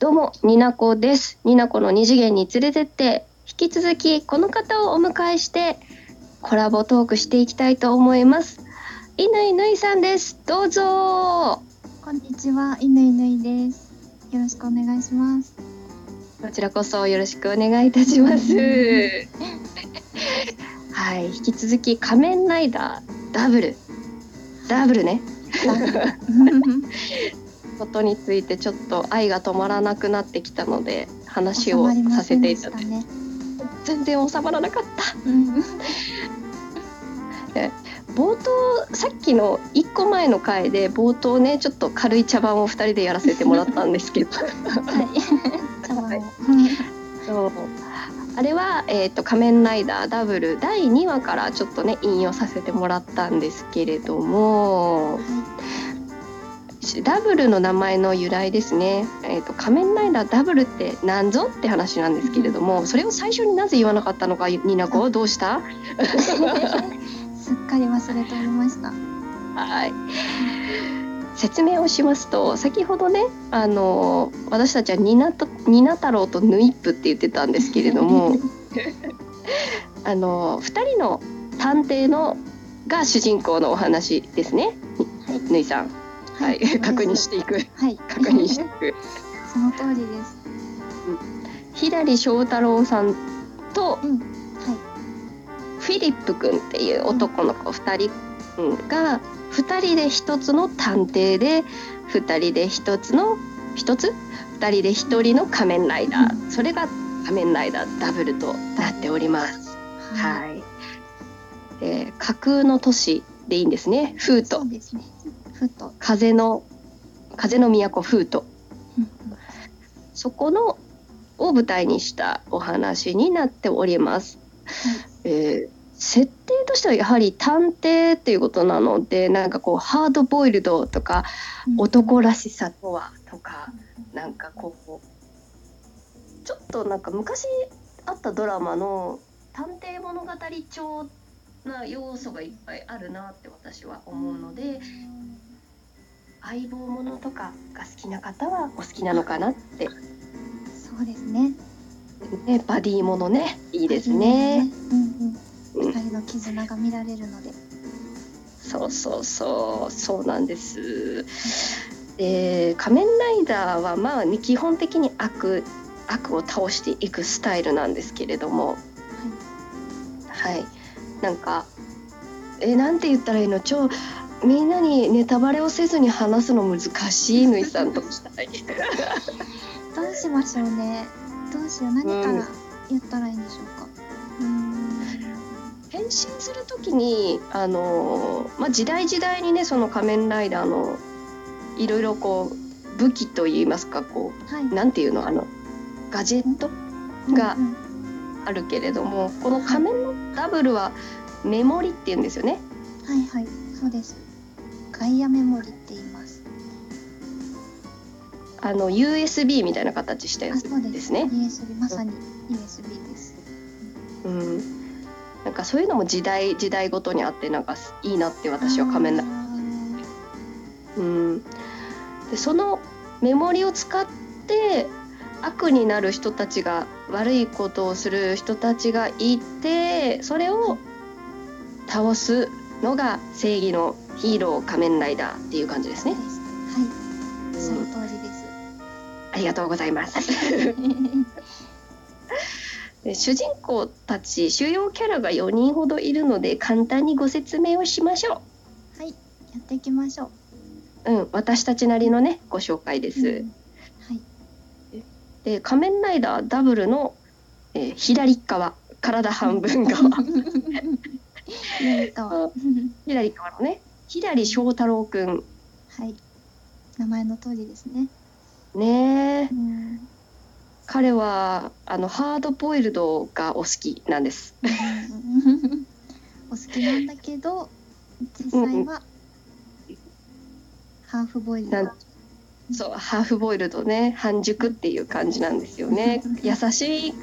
どうも、になこです。になこの二次元に連れてって、引き続きこの方をお迎えして、コラボトークしていきたいと思います。いぬいぬいさんです。どうぞこんにちは、いぬいぬいです。よろしくお願いします。こちらこそよろしくお願いいたします。はい、引き続き仮面ライダーダブル。ダブルね。ことについてちょっと愛が止まらなくなってきたので話をさせていただいて、ね。全然収まらなかった。うん。冒頭さっきの1個前の回で冒頭ねちょっと軽い茶番を2人でやらせてもらったんですけど。はい。そう。あれは、えーと「仮面ライダーダブル」第2話からちょっとね引用させてもらったんですけれどもダブルの名前の由来ですね、えーと「仮面ライダーダブルって何ぞ?」って話なんですけれどもそれを最初になぜ言わなかったのかニナコどうした？すっかり忘れておりました。はい説明をしますと先ほどねあの私たちはニナとニナ太郎とヌイップって言ってたんですけれども あの2人の探偵のが主人公のお話ですね、はいぬいさん。はい、確認していくはい。確認していく。その通りです。左翔太郎さんとうん。はい。フィリップ君っていう男の子2人うんが2人で1つの探偵で2人で1つの1つ？2人で1人の仮面ライダーそれが仮面ライダーダブルとなっております。い。はい。で架空の都市でいいんですね。フートそうですね。ふと。風の風の都フートうんそこのを舞台にしたお話になっております。えー設定としてはやはり探偵っていうことなのでなんかこうハードボイルドとかうん男らしさとはとかなんかこうちょっとなんか昔あったドラマの探偵物語調な要素がいっぱいあるなって私は思うので相棒ものとかが好きな方はお好きなのかなって、そうですね。ね、バディものねいいですね。うんううんん。二人の絆が見られるので。そうそうそうそうなんです。で仮面ライダーはまあ、ね、基本的に悪悪を倒していくスタイルなんですけれどもはいなんかえなんて言ったらいいの？超みんなにネタバレをせずに話すの難しいぬいさんとしたいどうしましょうね。どうしよう。何から言ったらいいんでしょうか。うーん。変身する時にあの、まあ、時代時代にねその仮面ライダーのいろいろこう武器といいますかこはいうなんていうのあのガジェットがうんうんあるけれどもこの仮面のダブルはメモリっていうんですよね。はいはい、そうです。ガイアメモリって言います。あの USB みたいな形したやあ、つです。ですね。USB、まさに USB です。うん、なんかそういうのも時代時代ごとにあってなんかいいなって私は仮面ライダーあうん、でそのメモリを使って悪になる人たちが悪いことをする人たちがいてそれを倒すのが正義のヒーロー仮面ライダーっていう感じですね。はい、うんその通りです。ありがとうございます。で主人公たち主要キャラが4人ほどいるので簡単にご説明をしましょはい、やっていきましょう。う。うん、私たちなりのねご紹介です。うんはい、で仮面ライダーダブルの、えー左側体半分側 えっと、は左側のね。左翔太郎くん。い、名前の通りですね。ねえ。うん。彼はあのハードボイルドがお好きなんです。お好きなんだけど、実際はハーフボイルド。そうハーフボイルドね。半熟っていう感じなんですよね。優しい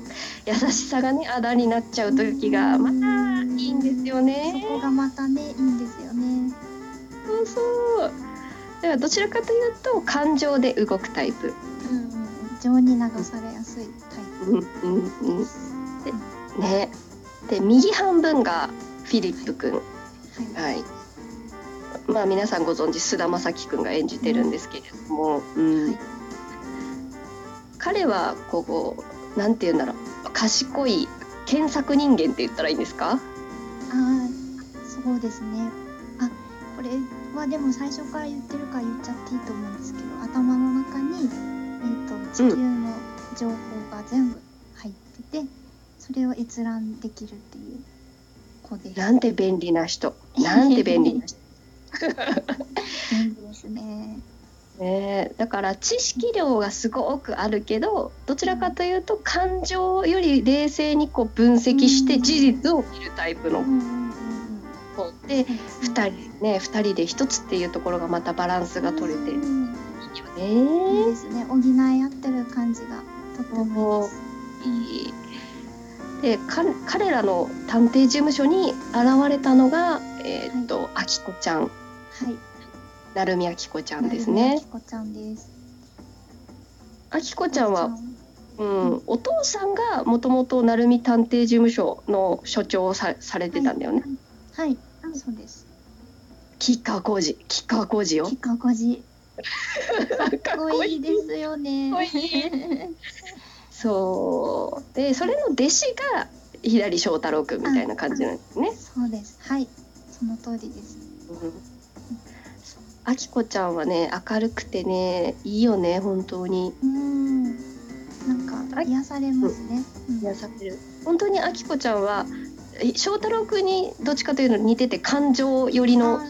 優しさがねあだになっちゃう時がまたいいんですよそねこがまたね、いいんですよね。そうそう。だからどちらかというと感情で動くタイプ。うんうんうん、情に流されやすいタイうんうんうん。でねで右半分がフィリップ君。プはい。はい。まあ皆さんご存知菅田将暉君が演じてるんですけれども、うん。はい。彼はこうなんて言うんだろう。賢い検索人間って言ったらいいんですか？ああそうですねあこれはでも最初から言ってるから言っちゃっていいと思うんですけど頭の中に、えー、と地球の情報が全部入ってて、それを閲覧できるっていう子です。なんて便利な人なんて便利な人 便利ですね。ねえだから知識量がすごくあるけどどちらかというと感情より冷静にこう分析してうん事実を見るタイプの。子で2人ね2人で1つっていうところがまたバランスが取れていいよね。ですね。補い合ってる感じがとってもいいで彼らの探偵事務所に現れたのが、えーっと、あきこちゃんはい。成海あきこちゃんですあねき。こちゃんです。あきこちゃんはうん、お父さんがもともと鳴海探偵事務所の所長をさされてたんだよね。ちゃんはい。そうです。吉川晃司吉川晃司よき。かこじ。か かっこいいですよね。かっこいそうでそれの弟子が左翔太郎くんみたいな感じなんですね。そうです。はい。その通りです。うんあきこちゃんはね明るくてねいいよね本当にうーん。なんかはい癒されますね。うん癒される本当にあきこちゃんはえ翔太郎くんにどっちかというと似てて感情寄りのあ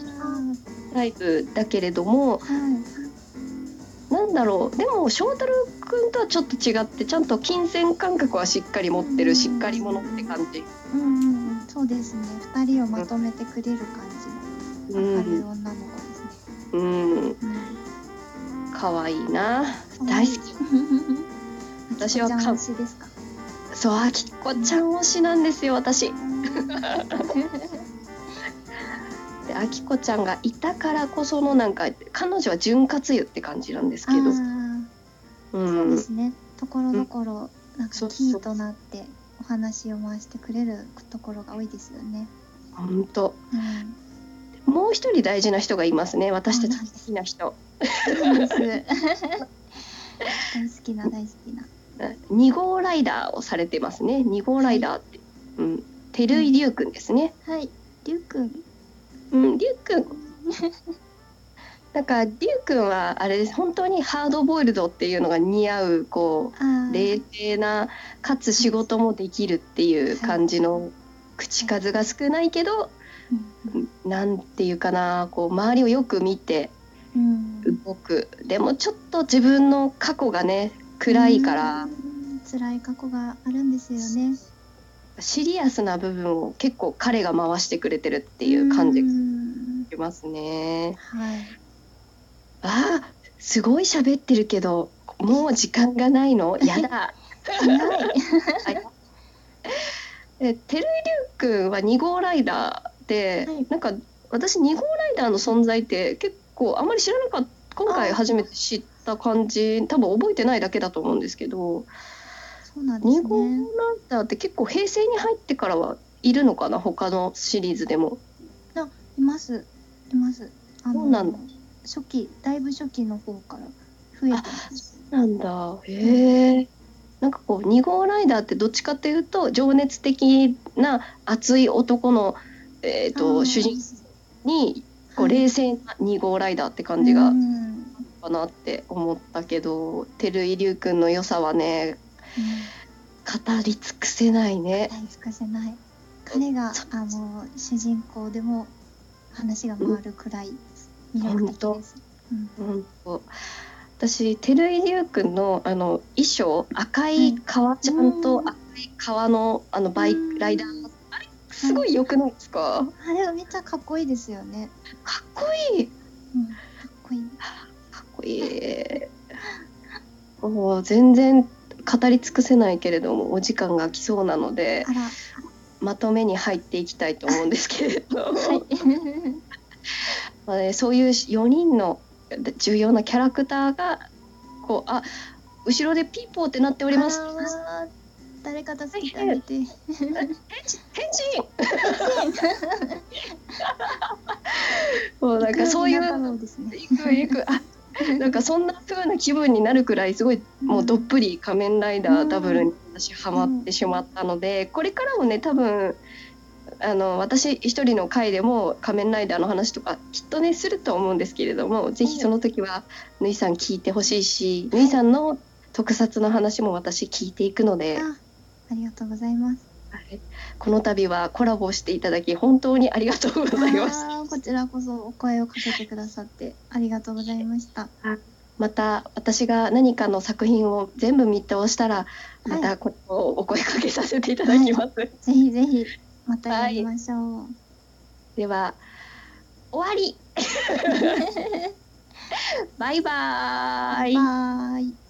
タイプだけれども。なんだろうでも翔太郎くんとはちょっと違ってちゃんと金銭感覚はしっかり持ってるしっかり者って感じ。うん。そうですね。二人をまとめてくれる感じの明るい女の子。うんうん。可愛いな大好き私はか。そうあきこちゃん推しなんですよ私であきこちゃんがいたからこそのなんか彼女は潤滑油って感じなんですけどあうーそうでんすね。ところどころなんかキーとなってお話を回してくれるところが多いですよね。本当うん。もう一人大事な人がいますね。私たち好きな人。大好きな大好きな。2号ライダーをされてますね。2号ライダーって、うん。照井龍くんですね。はい。りゅうくん。うん龍くん。なんか龍くんはあれです。本当にハードボイルドっていうのが似合うこあうー。冷静なかつ仕事もできるっていう感じの口数が少ないけどうんなんていうかなこう周りをよく見てうん。動くでもちょっと自分の過去がね暗いからうん。辛い過去があるんですよね。シリアスな部分を結構彼が回してくれてるっていう感じしますね。はい。あーすごい喋ってるけどもう時間がないの？やだ。はい。えテルイリュウ君は2号ライダーで、はいなんか私2号ライダーの存在って結構あんまり知らなかった今回初めて知った感じ多分覚えてないだけだと思うんですけど、そうなんです2号ライね。ダーって結構平成に入ってからはいるのかな他のシリーズでも。います。います。あそうなんだ初期、だいぶ初期の方から増えてます。なんだへえ。なんかこう2号ライダーってどっちかっていうと情熱的な熱い男の、えー、あとー主人にこうはい冷静な2号ライダーって感じがうんかなって思ったけど照井龍君の良さはね語り尽くせないね。大尽かせない。彼があの主人公でも話が回るくらい魅力的です、うん。本当。私照井龍君のあの衣装赤い革ちゃんと赤い革のあのバイうん。ライダーすごい良くないですか？あれはめっちゃかっこいいですよね、かっこいい。うん、かっこいい。かっこいい。もう全然語り尽くせないけれどもお時間が来そうなのでまとめに入っていきたいと思うんですけれど、はい。まあね、そういう4人の重要なキャラクターがこうあ後ろでピーポーってなっております。誰か助けてあげて。返信もうなんかそういう太郎ですね。いくいくなんかそんな風な気分になるくらいすごいもうどっぷり仮面ライダーダブルに私ハマってしまったのでこれからもね多分あの私一人の回でも仮面ライダーの話とかきっとねすると思うんですけれどもぜひその時はぬいさん聞いてほしいしぬいさんの特撮の話も私聞いていくので、あ、ありがとうございます。はいこの度はコラボしていただき本当にありがとうございました。あーこちらこそお声をかけてくださってありがとうございました。また私が何かの作品を全部見通したらまはい、たこれをお声かけさせていただきます。ぜひぜひまたやりましょう。では終わり バイバーイバイバイ。